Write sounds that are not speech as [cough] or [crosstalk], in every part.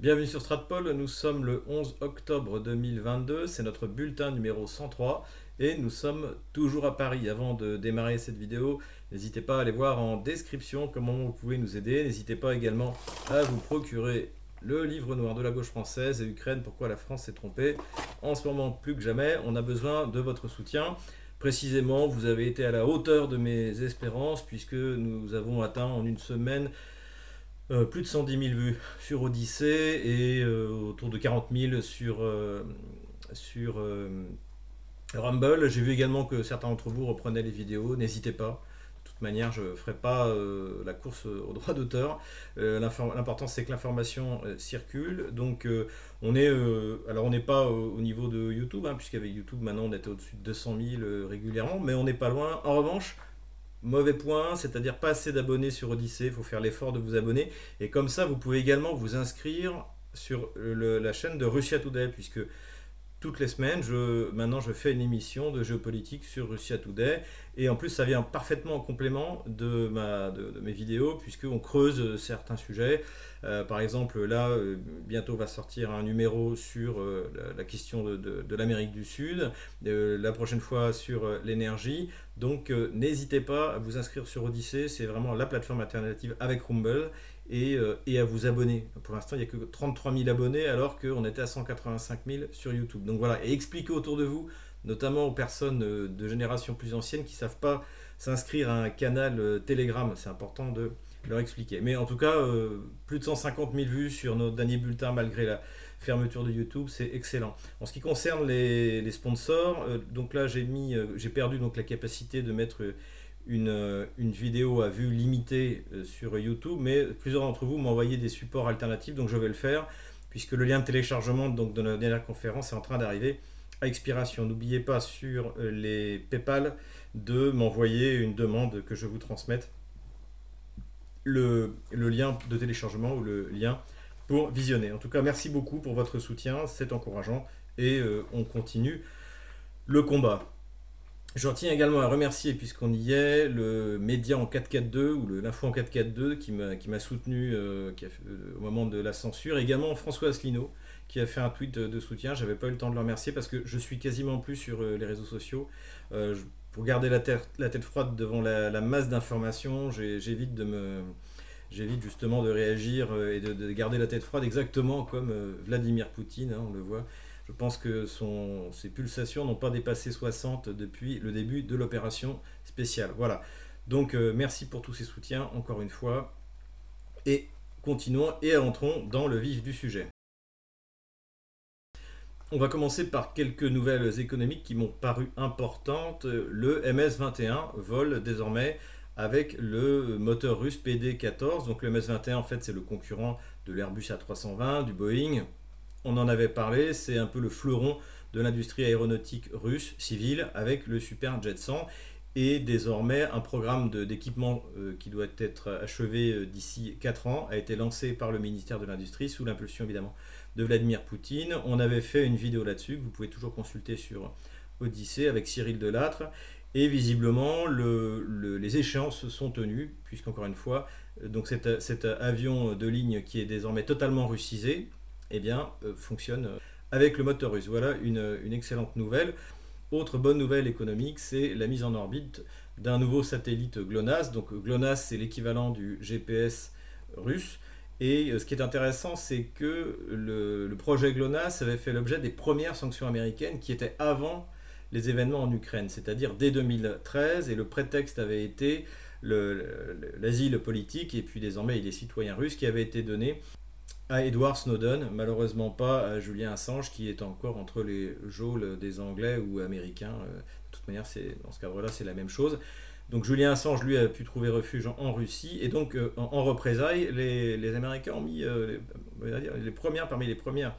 Bienvenue sur Stratpol, nous sommes le 11 octobre 2022, c'est notre bulletin numéro 103 et nous sommes toujours à Paris. Avant de démarrer cette vidéo, n'hésitez pas à aller voir en description comment vous pouvez nous aider. N'hésitez pas également à vous procurer le livre noir de la gauche française et Ukraine, pourquoi la France s'est trompée. En ce moment, plus que jamais, on a besoin de votre soutien. Précisément, vous avez été à la hauteur de mes espérances puisque nous avons atteint en une semaine euh, plus de 110 000 vues sur Odyssée et euh, autour de 40 000 sur, euh, Rumble. J'ai vu également que certains d'entre vous reprenaient les vidéos. N'hésitez pas. De toute manière, je ne ferai pas la course [laughs] au droit d'auteur. L'important, c'est que l'information circule. Donc, on est, alors on n'est pas au, niveau de YouTube, hein, puisqu'avec YouTube, maintenant, on était au-dessus de 200 000 régulièrement, mais on n'est pas loin. En revanche, mauvais point, c'est-à-dire pas assez d'abonnés sur Odyssée, il faut faire l'effort de vous abonner. Et comme ça, vous pouvez également vous inscrire sur la chaîne de Russia Today, puisque toutes les semaines, je, maintenant je fais une émission de géopolitique sur Russia Today. Et en plus, ça vient parfaitement en complément de, mes vidéos, puisqu'on creuse certains sujets. Euh, par exemple, là, euh, bientôt va sortir un numéro sur euh, la, question de, de l'Amérique du Sud, la prochaine fois sur l'énergie. Donc, n'hésitez pas à vous inscrire sur Odyssée, c'est vraiment la plateforme alternative avec Rumble. Euh, et, à vous abonner. Pour l'instant, il n'y a que 33 000 abonnés alors qu'on était à 185 000 sur YouTube. Donc voilà, et expliquez autour de vous, notamment aux personnes euh, de génération plus ancienne qui ne savent pas s'inscrire à un canal euh, Telegram. C'est important de leur expliquer. Mais en tout cas, plus de 150 000 vues sur nos derniers bulletins malgré la fermeture de YouTube, c'est excellent. En ce qui concerne les, sponsors, donc là j'ai j'ai perdu donc la capacité de mettre euh, une, vidéo à vue limitée euh, sur YouTube, mais plusieurs d'entre vous m'ont envoyé des supports alternatifs, donc je vais le faire, puisque le lien de téléchargement donc, de notre dernière conférence est en train d'arriver à expiration. N'oubliez pas sur euh, les PayPal de m'envoyer une demande que je vous transmette le, lien de téléchargement ou le lien pour visionner. En tout cas, merci beaucoup pour votre soutien, c'est encourageant et on continue le combat. Je tiens également à remercier, puisqu'on y est, le média en 442 ou l'info en 442 qui m'a soutenu euh, euh, au moment de la censure. Également François Asselineau qui a fait un tweet de, soutien. J'avais pas eu le temps de le remercier parce que je suis quasiment plus sur euh, les réseaux sociaux. pour garder la, tête froide devant la, masse d'informations, j'évite de me j'évite justement de réagir et de, garder la tête froide exactement comme Vladimir Poutine, hein, on le voit. Je pense que ses pulsations n'ont pas dépassé 60 depuis le début de l'opération spéciale. Voilà. Donc euh, merci pour tous ces soutiens, encore une fois. Et continuons et entrons dans le vif du sujet. On va commencer par quelques nouvelles économiques qui m'ont paru importantes. Le MS-21 vole désormais avec le moteur russe PD-14. Donc le MS-21 en fait c'est le concurrent de l'Airbus A320, du Boeing, on en avait parlé, c'est un peu le fleuron de l'industrie aéronautique russe civile avec le Super Jet 100 et désormais un programme d'équipement euh, qui doit être achevé euh, d'ici 4 ans a été lancé par le ministère de l'Industrie sous l'impulsion évidemment de Vladimir Poutine. On avait fait une vidéo là-dessus que vous pouvez toujours consulter sur Odyssée avec Cyril Delattre et visiblement les échéances sont tenues puisqu'encore une fois euh, donc cet avion de ligne qui est désormais totalement russisé eh bien, euh, fonctionne euh, avec le moteur russe. Voilà une, excellente nouvelle. Autre bonne nouvelle économique, c'est la mise en orbite d'un nouveau satellite GLONASS. Donc GLONASS, c'est l'équivalent du GPS russe. Et euh, ce qui est intéressant, c'est que le, projet GLONASS avait fait l'objet des premières sanctions américaines qui étaient avant les événements en Ukraine, c'est-à-dire dès 2013, et le prétexte avait été l'asile politique, et puis désormais il citoyens russes qui avaient été donnés à Edward Snowden, malheureusement pas à Julien Assange qui est encore entre les geôles des Anglais ou Américains. Euh, de toute manière, dans ce cadre-là, c'est la même chose. Donc Julien Assange, lui, a pu trouver refuge en, Russie. Et donc, euh, en, représailles, les, Américains ont mis euh, les, premières, parmi les premières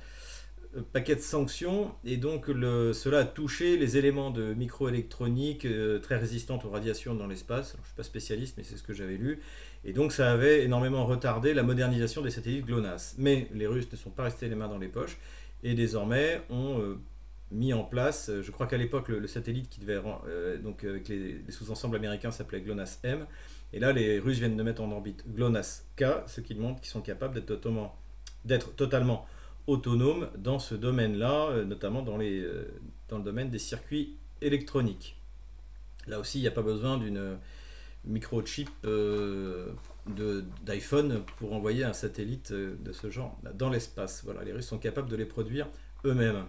paquets de sanctions. Et donc, cela a touché les éléments de microélectronique très résistantes aux radiations dans l'espace. Je ne suis pas spécialiste, mais c'est ce que j'avais lu. Et donc ça avait énormément retardé la modernisation des satellites GLONASS. Mais les Russes ne sont pas restés les mains dans les poches et désormais ont euh, mis en place, euh, je crois qu'à l'époque le, satellite qui devait, euh, donc avec les, sous-ensembles américains s'appelait GLONASS-M, et là les Russes viennent de mettre en orbite GLONASS-K, ce qui montre qu'ils sont capables d'être totalement autonome dans ce domaine-là, notamment dans, les, dans le domaine des circuits électroniques. Là aussi, il n'y a pas besoin d'une microchip d'iPhone pour envoyer un satellite de ce genre dans l'espace. Voilà, les Russes sont capables de les produire eux-mêmes.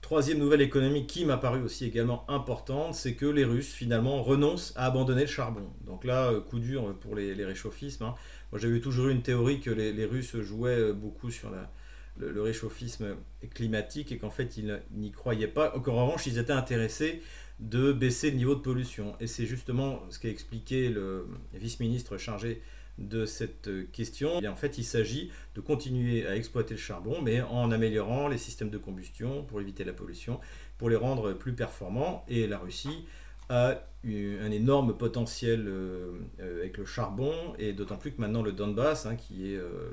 Troisième nouvelle économique qui m'a paru aussi également importante, c'est que les Russes finalement renoncent à abandonner le charbon. Donc là, euh, coup dur pour les, réchauffismes. Hein. Moi j'avais toujours eu une théorie que les, Russes jouaient euh, beaucoup sur le, réchauffisme climatique et qu'en fait ils n'y croyaient pas. En revanche, ils étaient intéressés de baisser le niveau de pollution. Et c'est justement ce qu'a expliqué le vice-ministre chargé de cette question. en fait, il s'agit de continuer à exploiter le charbon, mais en améliorant les systèmes de combustion pour éviter la pollution, pour les rendre plus performants. Et la Russie a un énorme potentiel euh, euh, avec le charbon, et d'autant plus que maintenant le Donbass, hein, qui, est, euh,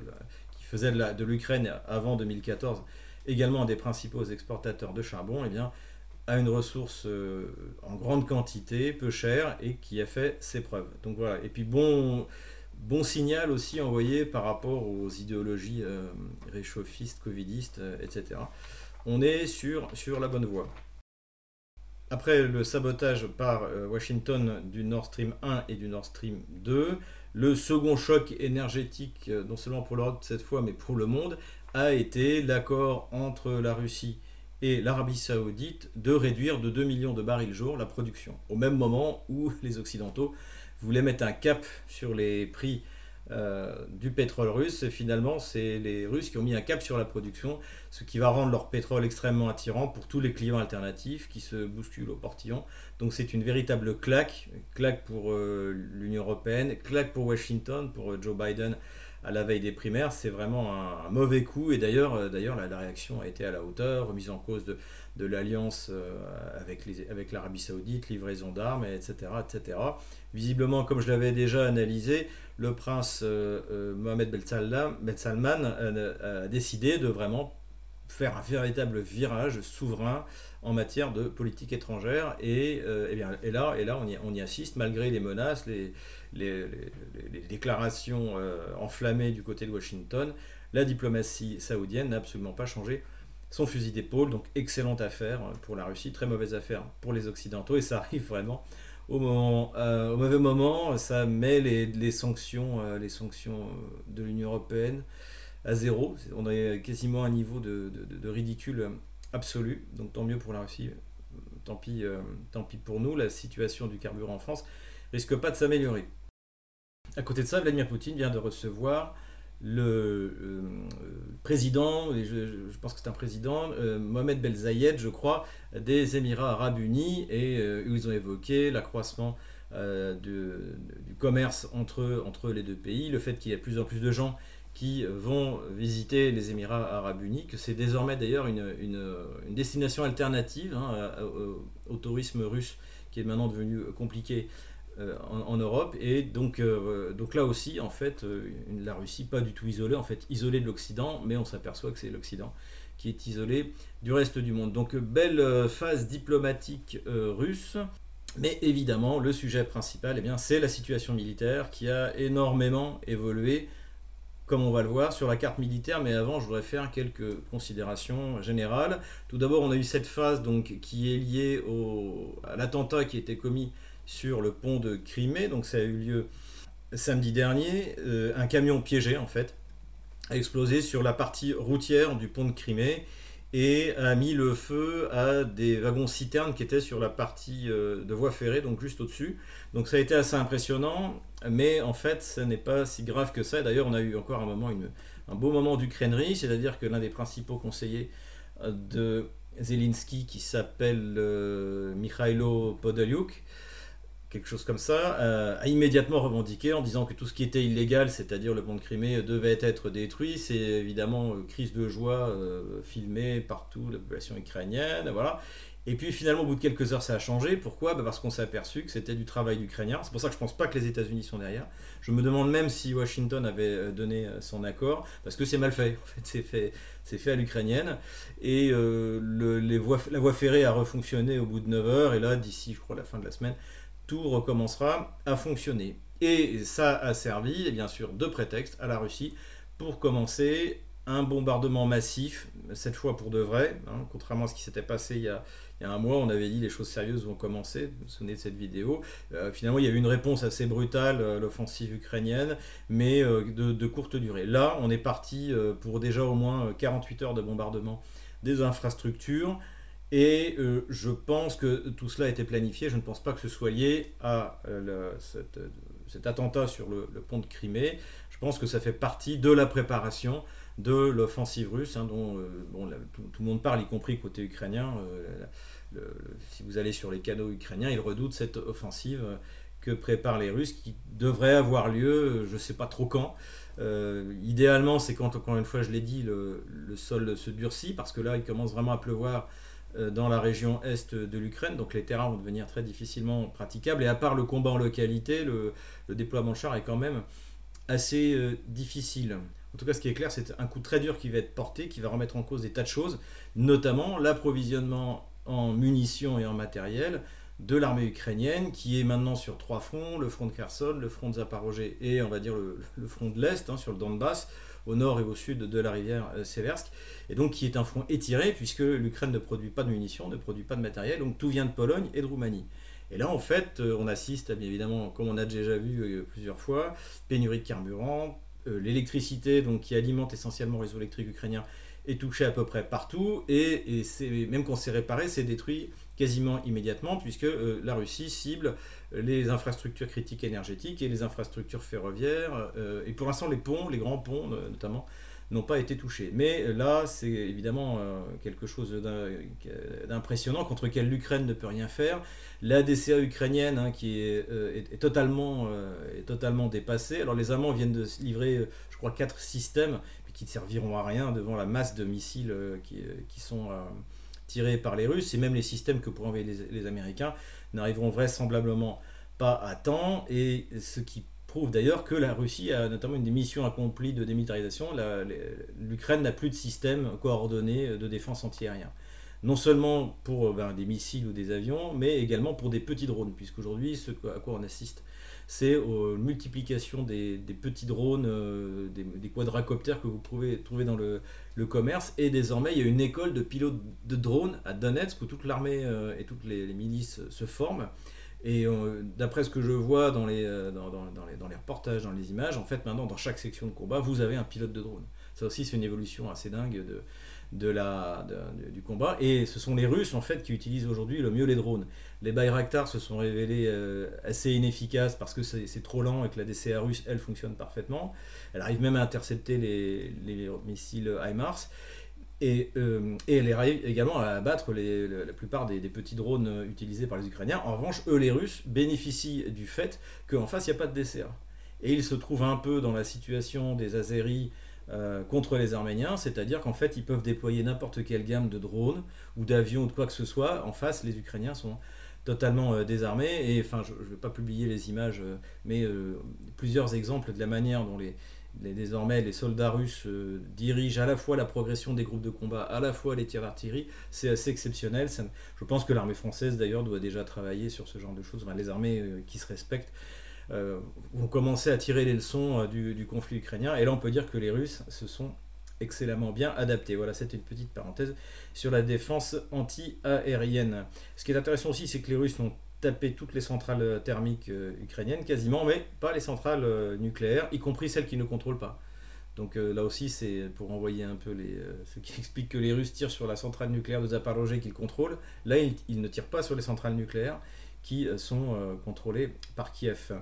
de l'Ukraine avant 2014 également un des principaux exportateurs de charbon, eh bien, a une ressource en grande quantité, peu chère, et qui a fait ses preuves. Donc voilà. Et puis bon, bon signal aussi envoyé par rapport aux idéologies euh, réchauffistes, covidistes, euh, etc. On est sur, sur la bonne voie. Après le sabotage par euh, Washington du Nord Stream 1 et du Nord Stream 2, le second choc énergétique, non seulement pour l'Europe cette fois, mais pour le monde, a été l'accord entre la Russie et l'Arabie saoudite de réduire de 2 millions de barils jour la production, au même moment où les Occidentaux voulait mettre un cap sur les prix euh, du pétrole russe, finalement, c'est les Russes qui ont mis un cap sur la production, ce qui va rendre leur pétrole extrêmement attirant pour tous les clients alternatifs qui se bousculent au portillon. Donc c'est une véritable claque, claque pour euh, l'Union européenne, claque pour Washington, pour euh, Joe Biden à la veille des primaires. C'est vraiment un, mauvais coup, et d'ailleurs, d'ailleurs la, réaction a été à la hauteur, remise en cause de, de l'alliance avec, avec l'Arabie saoudite, livraison d'armes, etc., etc. Visiblement, comme je l'avais déjà analysé, le prince euh, euh, Mohamed Ben Salman euh, a, décidé de vraiment faire un véritable virage souverain en matière de politique étrangère. Et, eh bien, et là, et là on, y, on, y, assiste, malgré les menaces, les, les, déclarations enflammées du côté de Washington, la diplomatie saoudienne n'a absolument pas changé son fusil d'épaule. Donc excellente affaire pour la Russie, très mauvaise affaire pour les Occidentaux. Et ça arrive vraiment au, moment, euh, au mauvais moment, ça met les, sanctions, euh, les sanctions euh, de l'Union européenne à zéro. On est quasiment à un niveau de, ridicule absolu. Donc tant mieux pour la Russie, tant pis, tant pis pour nous. La situation du carburant en France risque pas de s'améliorer. À côté de ça, Vladimir Poutine vient de recevoir le euh, président, je, pense que c'est un président, euh, Mohamed Ben Zayed, je crois, des Émirats arabes unis, et euh, ils ont évoqué l'accroissement du commerce entre, entre les deux pays, le fait qu'il y ait de plus en plus de gens qui vont visiter les Émirats arabes unis, que c'est désormais d'ailleurs une, une, destination alternative hein, au, tourisme russe qui est maintenant devenu compliqué euh, en, Europe. Et donc, euh, donc là aussi, en fait, euh, la Russie, pas du tout isolée, en fait, isolée de l'Occident, mais on s'aperçoit que c'est l'Occident qui est isolé du reste du monde. Donc, belle phase diplomatique russe. Mais évidemment, le sujet principal, eh c'est la situation militaire qui a énormément évolué, comme on va le voir, sur la carte militaire. Mais avant, je voudrais faire quelques considérations générales. Tout d'abord, on a eu cette phase donc, qui est liée au, à l'attentat qui a été commis sur le pont de Crimée. Donc ça a eu lieu samedi dernier. Euh, un camion piégé en fait a explosé sur la partie routière du pont de Crimée et a mis le feu à des wagons citernes qui étaient sur la partie euh, de voie ferrée, donc juste au-dessus. Donc ça a été assez impressionnant, mais en fait, ce n'est pas si grave que ça. D'ailleurs, on a eu encore un moment, un beau moment d'Ukrainerie, c'est-à-dire que l'un des principaux conseillers euh, de Zelensky, qui s'appelle Mikhailo Podoliuk, quelque chose comme ça, euh, a immédiatement revendiqué en disant que tout ce qui était illégal, c'est-à-dire le pont de Crimée, devait être détruit. C'est évidemment euh, crise de joie euh, filmée partout, la population ukrainienne, voilà. Et puis finalement, au bout de quelques heures, ça a changé. Pourquoi? Bah, Parce qu'on s'est aperçu que c'était du travail d'Ukrainiens. C'est pour ça que je ne pense pas que les États-Unis sont derrière. Je me demande même si Washington avait donné son accord, parce que c'est mal fait. [laughs] En fait, c'est fait, c'est fait à l'ukrainienne. Et le, les voies, la voie ferrée a refonctionné au bout de 9 heures. Et là, d'ici, je crois, la fin de la semaine, tout recommencera à fonctionner. Et ça a servi, et bien sûr, de prétexte à la Russie pour commencer un bombardement massif, cette fois pour de vrai, hein, contrairement à ce qui s'était passé il y, a, un mois, on avait dit les choses sérieuses vont commencer, vous souvenez de cette vidéo. Euh, finalement, il y a eu une réponse assez brutale à l'offensive ukrainienne, mais de, de, courte durée. Là, on est parti pour déjà au moins 48 heures de bombardement des infrastructures. Et euh, je pense que tout cela a été planifié. Je ne pense pas que ce soit lié à euh, cet attentat sur le, pont de Crimée. Je pense que ça fait partie de la préparation de l'offensive russe, hein, dont euh, tout, le monde parle, y compris côté ukrainien. si vous allez sur les canaux ukrainiens, ils redoutent cette offensive que préparent les Russes, qui devrait avoir lieu, je ne sais pas trop quand. idéalement, c'est quand, encore une fois, je l'ai dit, le, sol se durcit, parce que là, il commence vraiment à pleuvoir euh, dans la région est de l'Ukraine, donc les terrains vont devenir très difficilement praticables. Et à part le combat en localité, le, déploiement de chars est quand même assez euh, difficile. En tout cas, ce qui est clair, c'est un coup très dur qui va être porté, qui va remettre en cause des tas de choses, notamment l'approvisionnement en munitions et en matériel de l'armée ukrainienne, qui est maintenant sur trois fronts, le front de Kherson, le front de Zaporozhye et on va dire le, front de l'Est, hein, sur le Donbass, au nord et au sud de la rivière euh, Seversk, et donc qui est un front étiré puisque l'Ukraine ne produit pas de munitions, ne produit pas de matériel, donc tout vient de Pologne et de Roumanie. Et là, en fait, euh, on assiste, bien évidemment, comme on a déjà vu euh, plusieurs fois, pénurie de carburant, l'électricité, donc qui alimente essentiellement le réseau électrique ukrainien, est touchée à peu près partout, et, et même quand c'est réparé, c'est détruit quasiment immédiatement, puisque la Russie cible les infrastructures critiques énergétiques et les infrastructures ferroviaires. Euh, et pour l'instant, les ponts, les grands ponts notamment, n'ont pas été touchés. Mais là, c'est évidemment euh, quelque chose d'impressionnant contre lequel l'Ukraine ne peut rien faire. La DCA ukrainienne, hein, qui euh, est, totalement, est totalement dépassée. Alors les Allemands viennent de livrer, je crois, quatre systèmes qui ne serviront à rien devant la masse de missiles qui, qui, sont tirés par les Russes, et même les systèmes que pourraient envoyer les Américains n'arriveront vraisemblablement pas à temps, et ce qui prouve d'ailleurs que la Russie a notamment une des missions accomplies de démilitarisation. L'Ukraine n'a plus de système coordonné de défense antiaérien. Non seulement pour ben, des missiles ou des avions, mais également pour des petits drones, puisqu'aujourd'hui, ce à quoi on assiste, c'est la multiplication des, petits drones, euh, des, quadracoptères que vous pouvez trouver dans le, commerce. Et désormais, il y a une école de pilotes de drones à Donetsk où toute l'armée euh, et toutes les, milices se forment. Et euh, d'après ce que je vois dans les, dans, les, dans les reportages, dans les images, en fait, maintenant, dans chaque section de combat, vous avez un pilote de drone. Ça aussi, c'est une évolution assez dingue de, de la, du combat. Et ce sont les Russes en fait qui utilisent aujourd'hui le mieux les drones. Les Bayraktar se sont révélés euh, assez inefficaces parce que c'est trop lent et que la DCA russe, elle, fonctionne parfaitement. Elle arrive même à intercepter les, les missiles HIMARS. Et, euh, et, elle arrive également à abattre la plupart des, des, petits drones utilisés par les Ukrainiens. En revanche, eux, les Russes, bénéficient du fait qu'en face, il n'y a pas de DCA. Et ils se trouvent un peu dans la situation des Azeris euh, contre les Arméniens, c'est-à-dire qu'en fait ils peuvent déployer n'importe quelle gamme de drones ou d'avions ou de quoi que ce soit. En face, les Ukrainiens sont totalement euh, désarmés. Et enfin, je ne vais pas publier les images, euh, mais plusieurs exemples de la manière dont les, désormais les soldats russes dirigent à la fois la progression des groupes de combat, à la fois les tirs d'artillerie, c'est assez exceptionnel. je pense que l'armée française d'ailleurs doit déjà travailler sur ce genre de choses, les armées qui se respectent vont commencer à tirer les leçons euh, du, conflit ukrainien. Et là, on peut dire que les Russes se sont excellemment bien adaptés. Voilà, c'était une petite parenthèse sur la défense anti-aérienne. Ce qui est intéressant aussi, c'est que les Russes ont tapé toutes les centrales thermiques euh, ukrainiennes, quasiment, mais pas les centrales nucléaires, y compris celles qui ne contrôlent pas. Donc là aussi, c'est pour envoyer un peu les, ce qui [laughs] explique que les Russes tirent sur la centrale nucléaire de Zaporozhye qu'ils contrôlent. Là, ils, ne tirent pas sur les centrales nucléaires qui sont contrôlées par Kiev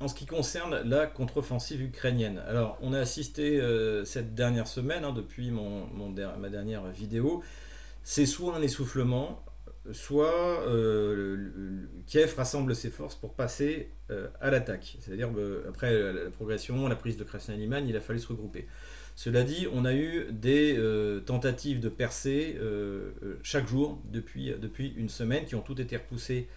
en ce qui concerne la contre-offensive ukrainienne. Alors, on a assisté euh, cette dernière semaine, hein, depuis mon, ma dernière vidéo, c'est soit un essoufflement, soit euh, Kiev rassemble ses forces pour passer euh, à l'attaque. C'est-à-dire, après la, progression, la prise de Krasnaliman, il a fallu se regrouper. Cela dit, on a eu des tentatives de percée chaque jour depuis, depuis une semaine qui ont toutes été repoussées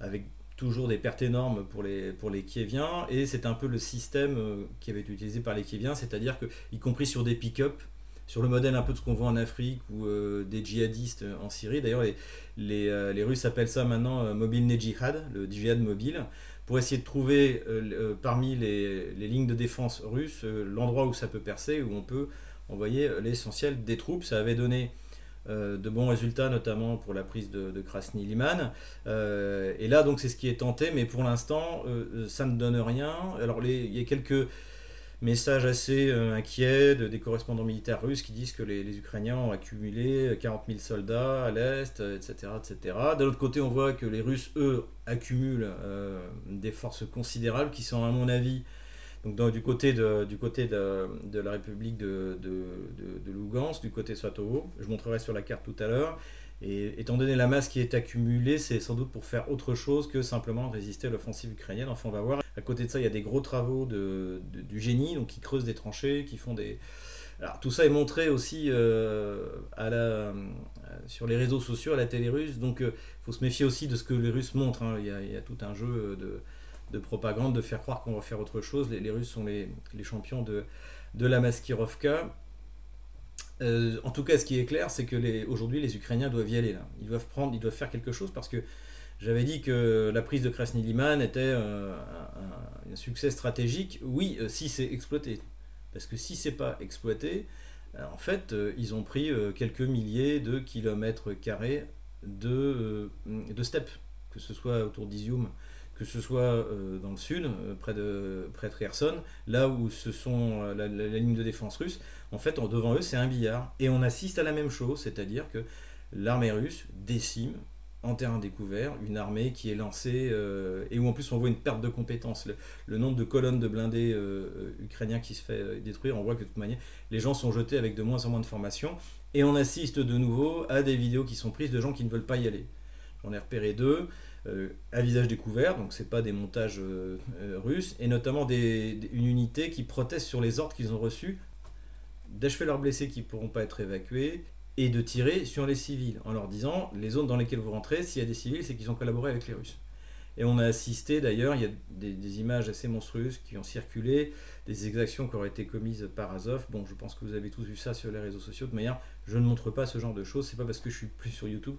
avec toujours des pertes énormes pour les, pour les Kieviens, et c'est un peu le système euh, qui avait été utilisé par les Kieviens, c'est-à-dire que, y compris sur des pick-up, sur le modèle un peu de ce qu'on voit en Afrique ou euh, des djihadistes en Syrie, d'ailleurs les, les, euh, les, Russes appellent ça maintenant mobile ne jihad, le djihad mobile, pour essayer de trouver parmi les, les, lignes de défense russes l'endroit où ça peut percer, où on peut envoyer l'essentiel des troupes. Ça avait donné de bons résultats, notamment pour la prise de, de Krasny Liman. Euh, et là, donc, c'est ce qui est tenté, mais pour l'instant, euh, ça ne donne rien. Alors, il y a quelques messages assez inquiets de, des correspondants militaires russes qui disent que les, Ukrainiens ont accumulé 40 000 soldats à l'est, etc. etc. D'un autre côté, on voit que les Russes, eux, accumulent des forces considérables qui sont, à mon avis, donc du côté de, de, de la République de, de, de, Lugansk, du côté Swatovo, je montrerai sur la carte tout à l'heure. Et étant donné la masse qui est accumulée, c'est sans doute pour faire autre chose que simplement résister à l'offensive ukrainienne. Enfin, on va voir. À côté de ça, il y a des gros travaux de, du génie, donc qui creusent des tranchées, qui font des. Alors, tout ça est montré aussi euh, euh, sur les réseaux sociaux, à la télé russe. Donc, il euh, faut se méfier aussi de ce que les Russes montrent. Hein. Il, y a, tout un jeu de, de propagande, de faire croire qu'on va faire autre chose. Les, Russes sont les, champions de, la maskirovka. Euh, en tout cas, ce qui est clair, c'est que aujourd'hui, les Ukrainiens doivent y aller. Ils doivent prendre, ils doivent faire quelque chose parce que j'avais dit que la prise de Krasny Liman était euh, un, succès stratégique. Oui, euh, si c'est exploité. Parce que si c'est pas exploité, en fait, ils ont pris quelques milliers de kilomètres carrés de, de que ce soit autour d'Izium que ce soit euh, dans le sud, euh, près de, près de Kherson, là où ce sont euh, la, ligne de défense russe, en fait, devant eux, c'est un billard. Et on assiste à la même chose, c'est-à-dire que l'armée russe décime en terrain découvert une armée qui est lancée et où en plus on voit une perte de compétences. Le, nombre de colonnes de blindés ukrainiens qui se fait détruire, on voit que de toute manière, les gens sont jetés avec de moins en moins de formation. Et on assiste de nouveau à des vidéos qui sont prises de gens qui ne veulent pas y aller. J'en ai repéré deux. Euh, à visage découvert, donc c'est pas des montages euh, euh, russes, et notamment des, une unité qui proteste sur les ordres qu'ils ont reçus d'achever leurs blessés qui ne pourront pas être évacués et de tirer sur les civils en leur disant les zones dans lesquelles vous rentrez, s'il y a des civils, c'est qu'ils ont collaboré avec les Russes. Et on a assisté d'ailleurs, il y a des, images assez monstrueuses qui ont circulé, des exactions qui auraient été commises par Azov. Bon, je pense que vous avez tous vu ça sur les réseaux sociaux. De manière, je ne montre pas ce genre de choses. C'est pas parce que je suis plus sur YouTube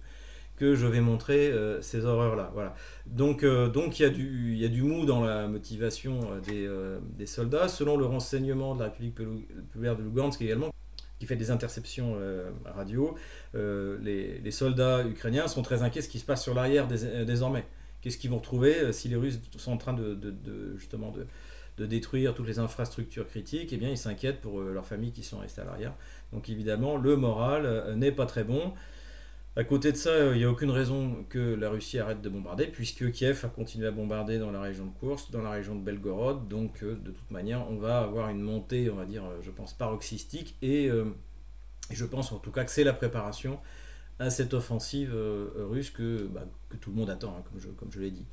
que je vais montrer euh, ces horreurs-là. Voilà. Donc, euh, donc il y, a du, mou dans la motivation euh, des, des, soldats. Selon le renseignement de la République populaire de Lugansk également, qui fait des interceptions radio, les, les, soldats ukrainiens sont très inquiets de ce qui se passe sur l'arrière désormais. Qu'est-ce qu'ils vont retrouver si les Russes sont en train de, de, de justement de, de, détruire toutes les infrastructures critiques? Eh bien, ils s'inquiètent pour leurs familles qui sont restées à l'arrière. Donc, évidemment, le moral n'est pas très bon. À côté de ça, il n'y a aucune raison que la Russie arrête de bombarder, puisque Kiev a continué à bombarder dans la région de Kursk, dans la région de Belgorod, donc euh, de toute manière, on va avoir une montée, on va dire, euh, je pense, paroxystique, et euh, je pense en tout cas que c'est la préparation à cette offensive russe que, bah, que, tout le monde attend, hein, comme je, l'ai dit.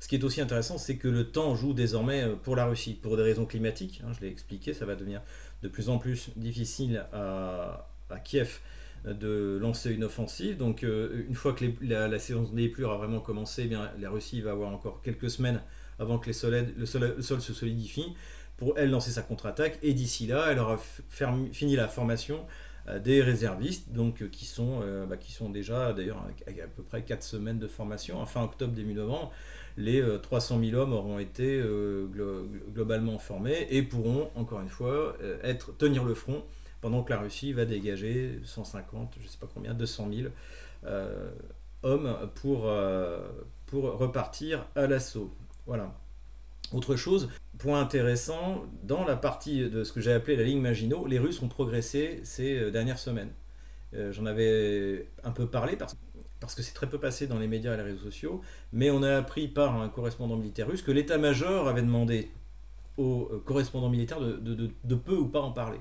Ce qui est aussi intéressant, c'est que le temps joue désormais pour la Russie, pour des raisons climatiques, hein, je l'ai expliqué, ça va devenir de plus en plus difficile à Kiev de lancer une offensive. Donc euh, une fois que la, séance des pluies aura vraiment commencé, eh bien, la Russie va avoir encore quelques semaines avant que le, sol, se solidifie pour elle lancer sa contre-attaque. Et d'ici là, elle aura fini la formation euh, des réservistes, donc euh, qui sont, bah, qui sont déjà d'ailleurs à, peu près 4 semaines de formation. En fin octobre, début novembre, les 300 000 hommes auront été globalement formés et pourront, encore une fois, être, tenir le front pendant que la Russie va dégager 150, je ne sais pas combien, 200 000 euh, hommes pour, euh, pour repartir à l'assaut. Voilà. Autre chose, point intéressant, dans la partie de ce que j'ai appelé la ligne Maginot, les Russes ont progressé ces euh, dernières semaines. J'en avais un peu parlé parce, parce que c'est très peu passé dans les médias et les réseaux sociaux, mais on a appris par un correspondant militaire russe que l'état-major avait demandé aux correspondants militaires de, de, de peu ou pas en parler.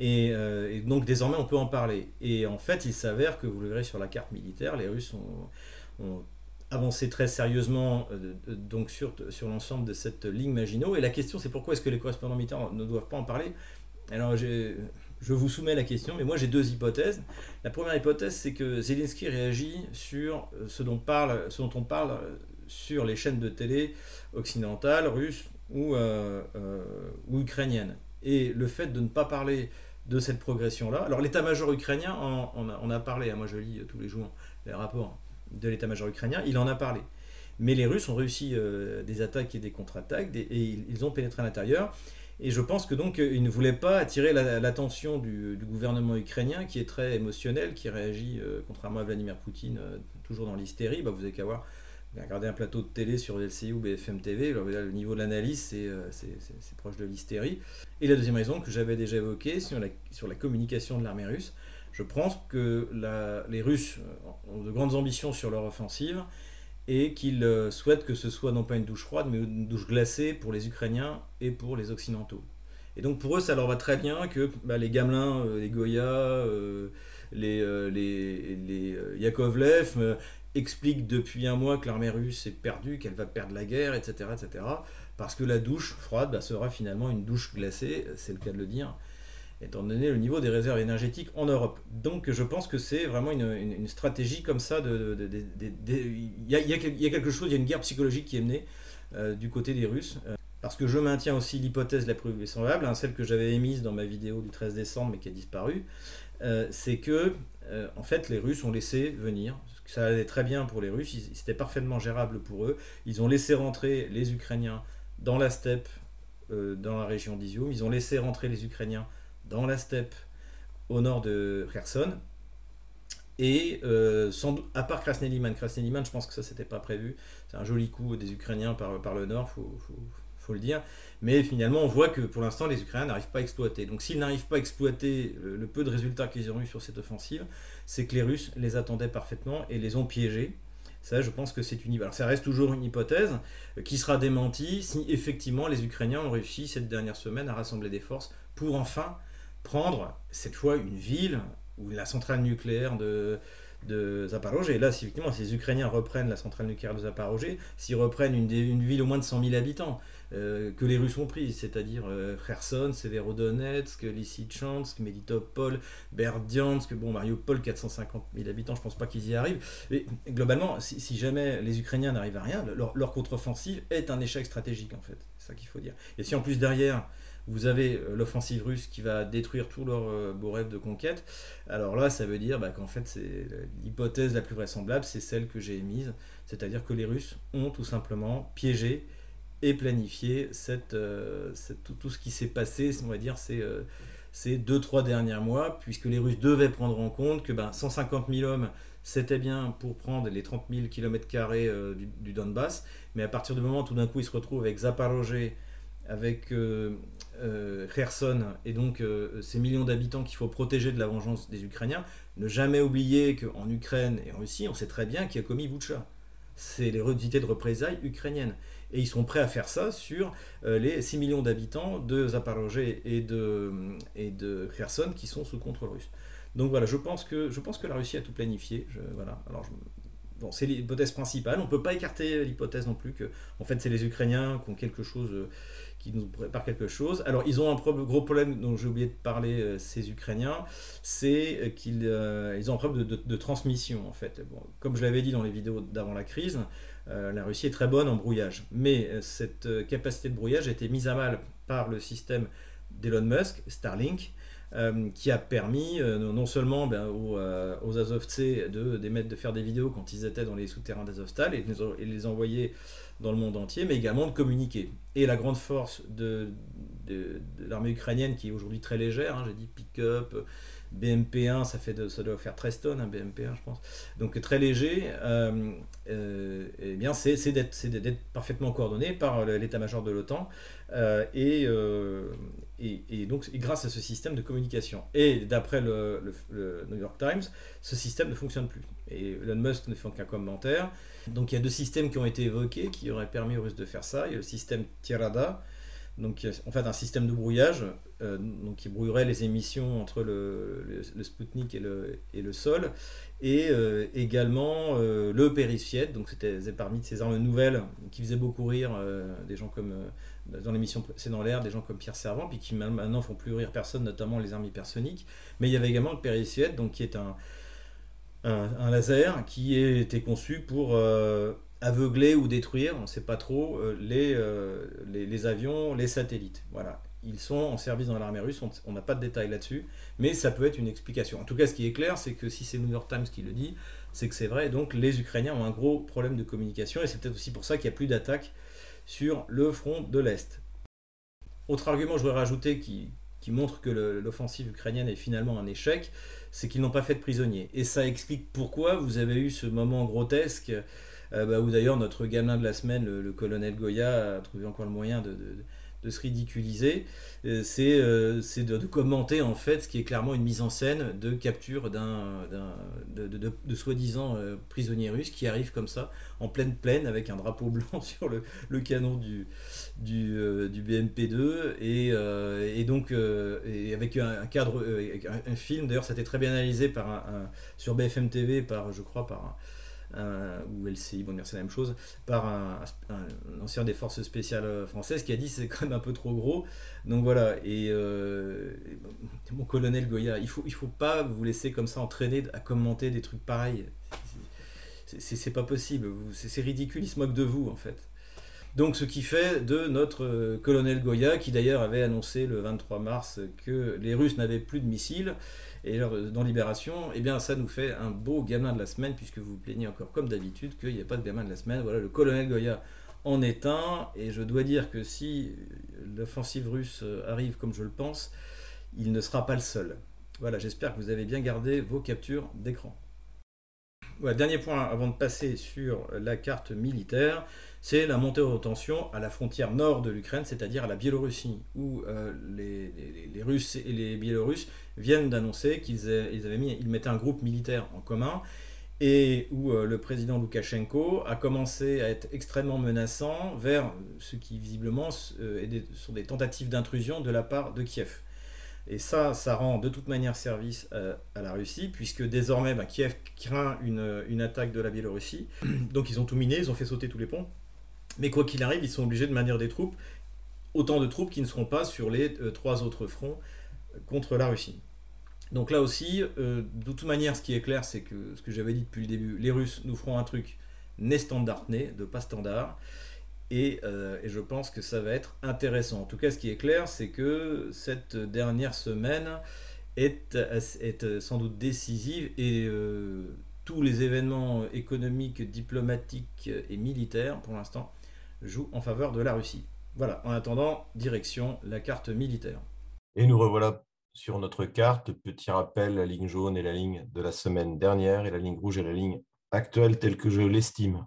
Euh, et, donc désormais on peut en parler. Et en fait il s'avère que vous le verrez sur la carte militaire, les Russes ont, avancé très sérieusement euh, donc sur, sur l'ensemble de cette ligne Maginot. Et la question c'est pourquoi est-ce que les correspondants militaires ne doivent pas en parler? Alors je vous soumets la question, mais moi j'ai deux hypothèses. La première hypothèse c'est que Zelensky réagit sur ce dont, parle, ce dont on parle sur les chaînes de télé occidentales, russes ou, euh, ou ukrainiennes. Et le fait de ne pas parler de cette progression-là. Alors l'état-major ukrainien on a, parlé, hein. moi je lis tous les jours les rapports de l'état-major ukrainien, il en a parlé. Mais les Russes ont réussi des attaques et des contre-attaques, et ils ont pénétré à l'intérieur. Et je pense que donc ils ne voulaient pas attirer l'attention du, gouvernement ukrainien qui est très émotionnel, qui réagit, contrairement à Vladimir Poutine, toujours dans l'hystérie. Bah, vous avez qu'à voir regarder un plateau de télé sur LCI ou BFM TV, le niveau de l'analyse, euh, c'est proche de l'hystérie. Et la deuxième raison que j'avais déjà évoquée sur la, communication de l'armée russe, je pense que les Russes ont de grandes ambitions sur leur offensive et qu'ils euh, souhaitent que ce soit non pas une douche froide, mais une douche glacée pour les Ukrainiens et pour les Occidentaux. Et donc pour eux, ça leur va très bien que bah, les Gamelins, euh, les Goya, les, les Yakovlev explique depuis un mois que l'armée russe est perdue, qu'elle va perdre la guerre, etc. etc. parce que la douche froide bah, sera finalement une douche glacée, c'est le cas de le dire, étant donné le niveau des réserves énergétiques en Europe. Donc je pense que c'est vraiment une, stratégie comme ça. Il y, a, quelque chose, il y a une guerre psychologique qui est menée euh, du côté des Russes. Euh, parce que je maintiens aussi l'hypothèse la plus vraisemblable, hein, celle que j'avais émise dans ma vidéo du 13 décembre mais qui a disparu, euh, c'est que en fait les Russes ont laissé venir ça allait très bien pour les Russes, c'était parfaitement gérable pour eux. Ils ont laissé rentrer les Ukrainiens dans la steppe, euh, dans la région d'Izium. Ils ont laissé rentrer les Ukrainiens dans la steppe au nord de Kherson. Et euh, sans, à part Krasneliman, Krasneliman, je pense que ça, c'était pas prévu. C'est un joli coup des Ukrainiens par, le nord, faut, faut le dire. Mais finalement, on voit que pour l'instant, les Ukrainiens n'arrivent pas à exploiter. Donc s'ils n'arrivent pas à exploiter le, peu de résultats qu'ils ont eu sur cette offensive, c'est que les Russes les attendaient parfaitement et les ont piégés. Ça, je pense que c'est une Alors, ça reste toujours une hypothèse qui sera démentie si effectivement les Ukrainiens ont réussi cette dernière semaine à rassembler des forces pour enfin prendre cette fois une ville ou la centrale nucléaire de, de Zaporozhye. Là, si, effectivement, si les Ukrainiens reprennent la centrale nucléaire de Zaporozhye, s'ils reprennent une, ville au moins de 100 000 habitants, euh, que les Russes ont pris, c'est-à-dire euh, Kherson, Severodonetsk, Lysychansk, Melitopol, Berdiansk, bon, Mariupol, 450 000 habitants, je pense pas qu'ils y arrivent. Mais globalement, si, jamais les Ukrainiens n'arrivent à rien, leur, contre-offensive est un échec stratégique, en fait. C'est ça qu'il faut dire. Et si en plus derrière, vous avez euh, l'offensive russe qui va détruire tous leurs beaux rêves de conquête. Alors là, ça veut dire bah, qu'en fait, c'est l'hypothèse la plus vraisemblable, c'est celle que j'ai émise, c'est-à-dire que les Russes ont tout simplement piégé et euh, tout, ce qui s'est passé, on va dire, ces, euh, deux, trois derniers mois, puisque les Russes devaient prendre en compte que ben, 150 000 hommes, c'était bien pour prendre les 30 000 km du, Donbass, mais à partir du moment où tout d'un coup ils se retrouvent avec Zaporozhye, avec euh, Kherson, et donc ces millions d'habitants qu'il faut protéger de la vengeance des Ukrainiens, ne jamais oublier qu'en Ukraine et en Russie, on sait très bien qui a commis Boucha. C'est les de représailles ukrainiennes. Et ils sont prêts à faire ça sur euh, les 6 millions d'habitants de Zaporozhye et de, et de Kherson qui sont sous contrôle russe. Donc voilà, je pense que, je pense que la Russie a tout planifié. voilà. Alors, bon, c'est l'hypothèse principale. On ne peut pas écarter l'hypothèse non plus que en fait, c'est les Ukrainiens qui ont quelque chose. Euh, qui nous préparent quelque chose. Alors, ils ont un gros problème dont j'ai oublié de parler, euh, ces Ukrainiens, c'est qu'ils ils ont un problème de, transmission, en fait. Comme je l'avais dit dans les vidéos d'avant la crise, euh, la Russie est très bonne en brouillage. Mais euh, cette euh, capacité de brouillage a été mise à mal par le système d'Elon Musk, Starlink, qui a permis non seulement ben, aux, aux Azovtsé de, de faire des vidéos quand ils étaient dans les souterrains d'Azovstal et, et, les envoyer dans le monde entier, mais également de communiquer. Et la grande force de, l'armée ukrainienne, qui est aujourd'hui très légère, hein, j'ai dit pick-up, BMP1, ça, fait ça doit faire 13 tonnes, hein, BMP1, je pense. Donc très léger. Euh, euh, eh c'est d'être parfaitement coordonné par l'état-major de l'OTAN. Euh, et, et, donc, grâce à ce système de communication. Et d'après le, New York Times, ce système ne fonctionne plus. Et Elon Musk ne fait aucun commentaire. Donc, il y a deux systèmes qui ont été évoqués qui auraient permis aux Russes de faire ça. Il y a le système Tirada donc en fait un système de brouillage euh, donc qui brouillerait les émissions entre le, le, Sputnik et le, et le sol, et euh, également euh, le périfiette, donc c'était parmi ces armes nouvelles qui faisaient beaucoup rire des gens comme dans l'émission C'est dans l'air, des gens comme Pierre Servant, puis qui maintenant font plus rire personne, notamment les armes hypersoniques. Mais il y avait également le périfiette, donc qui est un, un, laser qui était conçu pour aveugler ou détruire, on ne sait pas trop, euh, les, euh, les, avions, les satellites. Voilà. ils sont en service dans l'armée russe, on n'a pas de détails là-dessus, mais ça peut être une explication. En tout cas, ce qui est clair, c'est que si c'est New York Times qui le dit, c'est que c'est vrai, donc les Ukrainiens ont un gros problème de communication, et c'est peut-être aussi pour ça qu'il n'y a plus d'attaques sur le front de l'Est. Autre argument, je voudrais rajouter, qui, montre que l'offensive ukrainienne est finalement un échec, c'est qu'ils n'ont pas fait de prisonniers. Et ça explique pourquoi vous avez eu ce moment grotesque euh, bah, où d'ailleurs notre gamin de la semaine, le, colonel Goya, a trouvé encore le moyen de, se ridiculiser. Euh, c'est euh, de, de, commenter en fait ce qui est clairement une mise en scène de capture d'un de, soi-disant prisonnier russe qui arrive comme ça en pleine plaine avec un drapeau [laughs] blanc sur le, le canon du, du, du BMP2 et, et donc avec un, cadre, un, film d'ailleurs ça a été très bien analysé par sur BFM TV par je crois par ou LCI, bon, c'est la même chose, par un, ancien des forces spéciales françaises qui a dit c'est [laughs] quand même un peu trop gros. Donc voilà, et, euh, mon colonel Goya, il faut, il faut pas vous laisser comme ça entraîner à commenter des trucs pareils. C'est pas possible, c'est ridicule, il se moque de vous en fait. Donc ce qui fait de notre euh, colonel Goya, qui d'ailleurs avait annoncé le 23 mars que les Russes n'avaient plus de missiles, et dans Libération, eh bien, ça nous fait un beau gamin de la semaine, puisque vous vous plaignez encore comme d'habitude qu'il n'y a pas de gamin de la semaine. Voilà, le colonel Goya en est un, et je dois dire que si l'offensive russe arrive comme je le pense, il ne sera pas le seul. Voilà, j'espère que vous avez bien gardé vos captures d'écran. Dernier point avant de passer sur la carte militaire c'est la montée en tension à la frontière nord de l'Ukraine, c'est-à-dire à la Biélorussie, où euh, les, Russes et les Biélorusses viennent d'annoncer qu'ils avaient mis, ils mettaient un groupe militaire en commun et où euh, le président Loukachenko a commencé à être extrêmement menaçant vers ce qui visiblement euh, sont des tentatives d'intrusion de la part de Kiev. Et ça, ça rend de toute manière service à, la Russie, puisque désormais bah, Kiev craint une, une, attaque de la Biélorussie. Donc ils ont tout miné, ils ont fait sauter tous les ponts. Mais quoi qu'il arrive, ils sont obligés de manière des troupes, autant de troupes qui ne seront pas sur les euh, trois autres fronts euh, contre la Russie. Donc là aussi, euh, de toute manière, ce qui est clair, c'est que ce que j'avais dit depuis le début, les Russes nous feront un truc né standard, né, de pas standard. Et, je pense que ça va être intéressant. En tout cas, ce qui est clair, c'est que cette dernière semaine est, est sans doute décisive et tous les événements économiques, diplomatiques et militaires, pour l'instant, joue en faveur de la Russie. Voilà, en attendant, direction la carte militaire. Et nous revoilà sur notre carte. Petit rappel, la ligne jaune est la ligne de la semaine dernière et la ligne rouge est la ligne actuelle telle que je l'estime.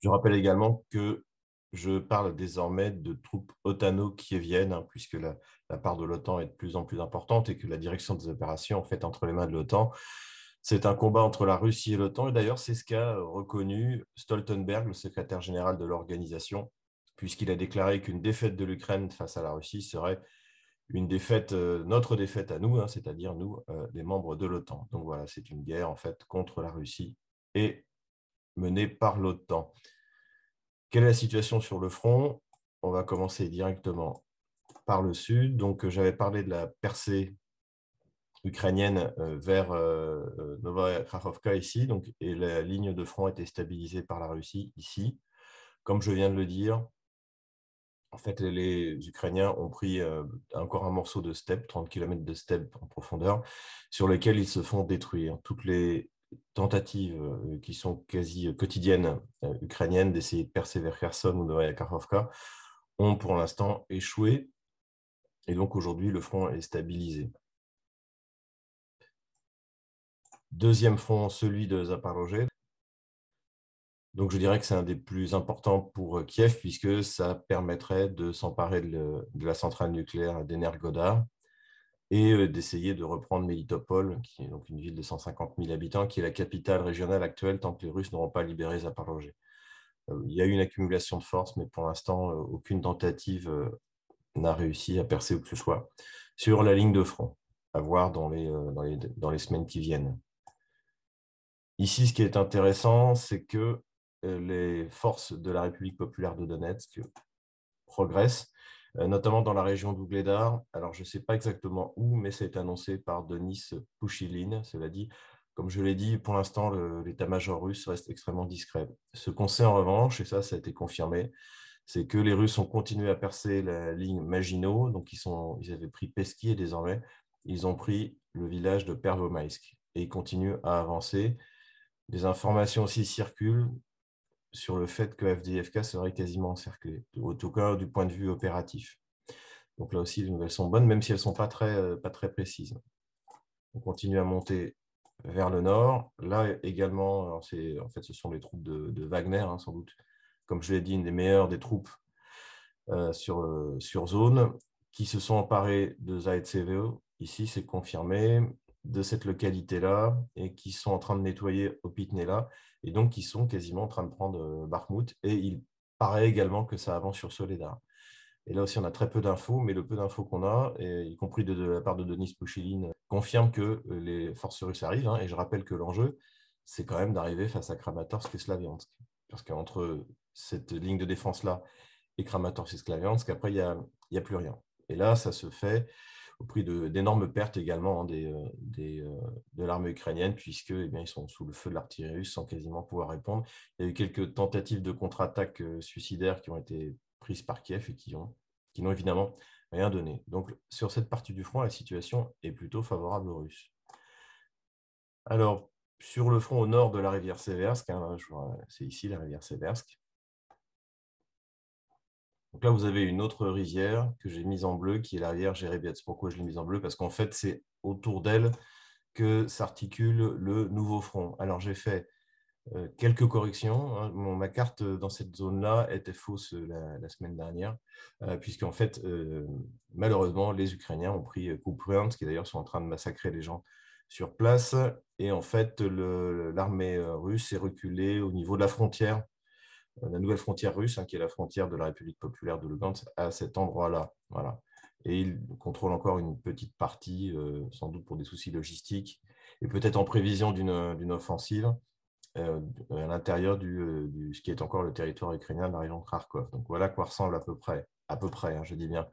Je rappelle également que je parle désormais de troupes otano-kieviennes, hein, puisque la, part de l'OTAN est de plus en plus importante et que la direction des opérations en fait entre les mains de l'OTAN c'est un combat entre la Russie et l'OTAN. Et d'ailleurs, c'est ce qu'a reconnu Stoltenberg, le secrétaire général de l'organisation, puisqu'il a déclaré qu'une défaite de l'Ukraine face à la Russie serait une défaite, euh, notre défaite à nous, hein, c'est-à-dire nous, euh, les membres de l'OTAN. Donc voilà, c'est une guerre en fait contre la Russie et menée par l'OTAN. Quelle est la situation sur le front? On va commencer directement par le sud. Donc j'avais parlé de la percée ukrainienne euh, vers euh, euh, Novaya Krakhovka ici, donc, et la ligne de front été stabilisée par la Russie ici. Comme je viens de le dire, en fait, les Ukrainiens ont pris encore un morceau de steppe, 30 km de steppe en profondeur, sur lequel ils se font détruire. Toutes les tentatives qui sont quasi quotidiennes ukrainiennes d'essayer de percer vers Kherson ou Novaya Kharkovka ont pour l'instant échoué. Et donc aujourd'hui, le front est stabilisé. Deuxième front, celui de Zaporozhye. Donc je dirais que c'est un des plus importants pour euh, Kiev puisque ça permettrait de s'emparer de, la centrale nucléaire d'Energodar et euh, d'essayer de reprendre Melitopol, qui est donc une ville de 150 000 habitants, qui est la capitale régionale actuelle tant que les Russes n'auront pas libéré Zaporozhye. Euh, il y a eu une accumulation de forces, mais pour l'instant, aucune tentative n'a réussi à percer où que ce soit sur la ligne de front, à voir dans les semaines qui viennent. Ici, ce qui est intéressant, c'est que euh, les forces de la République populaire de Donetsk progressent, euh, notamment dans la région d'Ougledar. Alors, je ne sais pas exactement où, mais ça a été annoncé par Denis Pouchiline. Cela dit, comme je l'ai dit, pour l'instant, l'état-major russe reste extrêmement discret. Ce qu'on sait en revanche, et ça, ça a été confirmé, c'est que les Russes ont continué à percer la ligne Maginot, donc ils, ils avaient pris Pesky et désormais ils ont pris le village de Pervomaïsk et ils continuent à avancer. Des informations aussi circulent sur le fait que FDFK serait quasiment encerclé, au tout cas du point de vue opératif. Donc là aussi, les nouvelles sont bonnes, même si elles ne sont pas très, euh, pas très précises. On continue à monter vers le nord. Là également, en fait, ce sont les troupes de, Wagner, hein, sans doute, comme je l'ai dit, une des meilleures des troupes euh, sur, euh, sur zone, qui se sont emparées de Zaitsevo. Ici, c'est confirmé de cette localité-là et qui sont en train de nettoyer Opitnela et donc qui sont quasiment en train de prendre Bakhmut. Et il paraît également que ça avance sur Soledar. Et là aussi, on a très peu d'infos, mais le peu d'infos qu'on a, y compris de, la part de Denis Pouchiline, confirme que euh, les forces russes arrivent. Hein. et je rappelle que l'enjeu, c'est quand même d'arriver face à Kramatorsk et Slaviansk. Parce qu'entre cette ligne de défense-là et Kramatorsk et Slaviansk, après, il n'y a, a, plus rien. Et là, ça se fait au prix d'énormes pertes également hein, des, euh, euh, de l'armée ukrainienne, puisque eh bien, ils sont sous le feu de l'artillerie russe sans quasiment pouvoir répondre. Il y a eu quelques tentatives de contre-attaque suicidaires qui ont été prises par Kiev et qui ont qui n'ont évidemment rien donné. Donc sur cette partie du front, la situation est plutôt favorable aux Russes. Alors, sur le front au nord de la rivière Seversk, hein, c'est ici la rivière Seversk. Donc là, vous avez une autre rivière que j'ai mise en bleu, qui est la rivière. Pourquoi je l'ai mise en bleu? Parce qu'en fait, c'est autour d'elle que s'articule le nouveau front. Alors, j'ai fait euh, quelques corrections. Hein. ma carte dans cette zone-là était fausse euh, la, semaine dernière, euh, puisqu'en fait, malheureusement, les Ukrainiens ont pris ce qui d'ailleurs sont en train de massacrer les gens sur place. Et en fait, l'armée russe est reculée au niveau de la frontière, la nouvelle frontière russe, hein, qui est la frontière de la République populaire de Lugansk, à cet endroit-là. Voilà. Et ils contrôlent encore une petite partie, sans doute pour des soucis logistiques, et peut-être en prévision d'une offensive. Euh, à l'intérieur euh, du, ce qui est encore le territoire ukrainien de la région de Kharkov. Donc voilà quoi ressemble à peu près, à peu près, hein, je dis bien,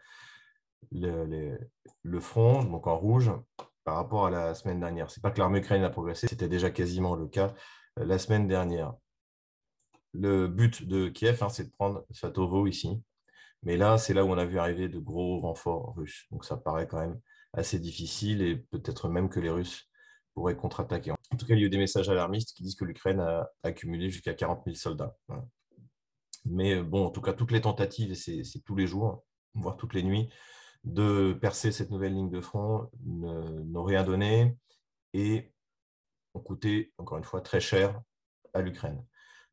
le, le, front, donc en rouge, par rapport à la semaine dernière. Ce n'est pas que l'armée ukrainienne a progressé, c'était déjà quasiment le cas euh, la semaine dernière. Le but de Kiev, hein, c'est de prendre Satovo ici. Mais là, c'est là où on a vu arriver de gros renforts russes. Donc ça paraît quand même assez difficile et peut-être même que les Russes pourrait contre-attaquer. En tout cas, il y a eu des messages alarmistes qui disent que l'Ukraine a accumulé jusqu'à 40 000 soldats. Mais euh, bon, en tout cas, toutes les tentatives, et c'est tous les jours, voire toutes les nuits, de percer cette nouvelle ligne de front n'ont rien donné et ont coûté, encore une fois, très cher à l'Ukraine.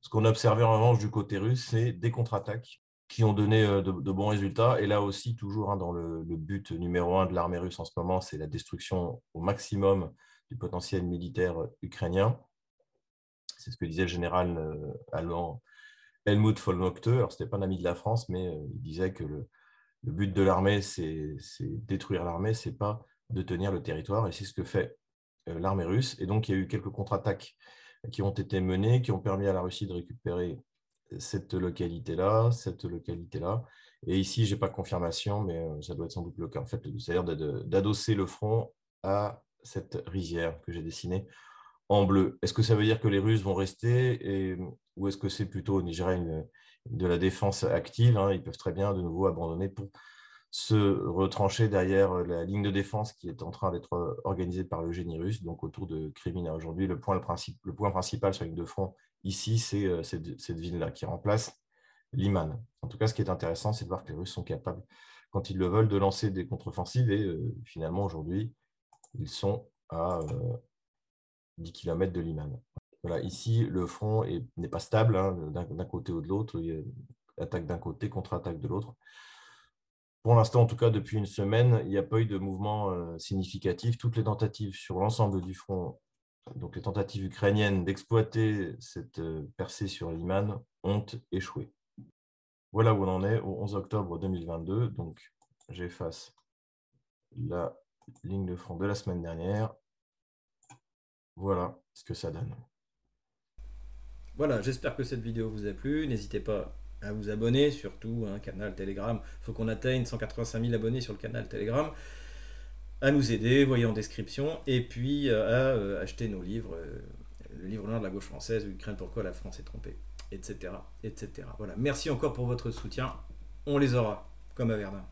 Ce qu'on a observé en revanche du côté russe, c'est des contre-attaques qui ont donné euh, de, bons résultats. Et là aussi, toujours hein, dans le, but numéro un de l'armée russe en ce moment, c'est la destruction au maximum du potentiel militaire ukrainien. C'est ce que disait le général euh, allemand Helmut Vollmockte. Alors, ce n'était pas un ami de la France, mais euh, il disait que le, but de l'armée, c'est détruire l'armée, ce n'est pas de tenir le territoire. Et c'est ce que fait euh, l'armée russe. Et donc, il y a eu quelques contre-attaques qui ont été menées, qui ont permis à la Russie de récupérer cette localité-là, cette localité-là. Et ici, je n'ai pas de confirmation, mais ça doit être sans doute le cas. En fait, c'est-à-dire d'adosser le front à cette rivière que j'ai dessinée en bleu. Est-ce que ça veut dire que les Russes vont rester ou est-ce que c'est plutôt une, de la défense active hein? Ils peuvent très bien de nouveau abandonner pour se retrancher derrière la ligne de défense qui est en train d'être organisée par le génie russe, donc autour de Krimina. Aujourd'hui, le point, le, le point principal sur la ligne de front ici, c'est euh, cette, ville-là qui remplace Liman. En tout cas, ce qui est intéressant, c'est de voir que les Russes sont capables, quand ils le veulent, de lancer des contre-offensives. Et euh, finalement, aujourd'hui, ils sont à 10 euh, km de Liman. Voilà, ici, le front n'est pas stable hein, d'un côté ou de l'autre. Attaque d'un côté, contre-attaque de l'autre. Pour l'instant, en tout cas, depuis une semaine, il n'y a pas eu de mouvement euh, significatif. Toutes les tentatives sur l'ensemble du front, donc les tentatives ukrainiennes d'exploiter cette euh, percée sur Liman, ont échoué. Voilà où on en est au 11 octobre 2022. Donc, j'efface la ligne de front de la semaine dernière. Voilà ce que ça donne. Voilà, j'espère que cette vidéo vous a plu. N'hésitez pas à vous abonner, surtout un hein, canal Telegram. Faut qu'on atteigne 185 000 abonnés sur le canal Telegram. À nous aider, voyez en description. Et puis euh, à euh, acheter nos livres. Euh, le livre noir de la gauche française, Ukraine, pourquoi la France est trompée? etc., etc. Voilà. Merci encore pour votre soutien. On les aura, comme à Verdun.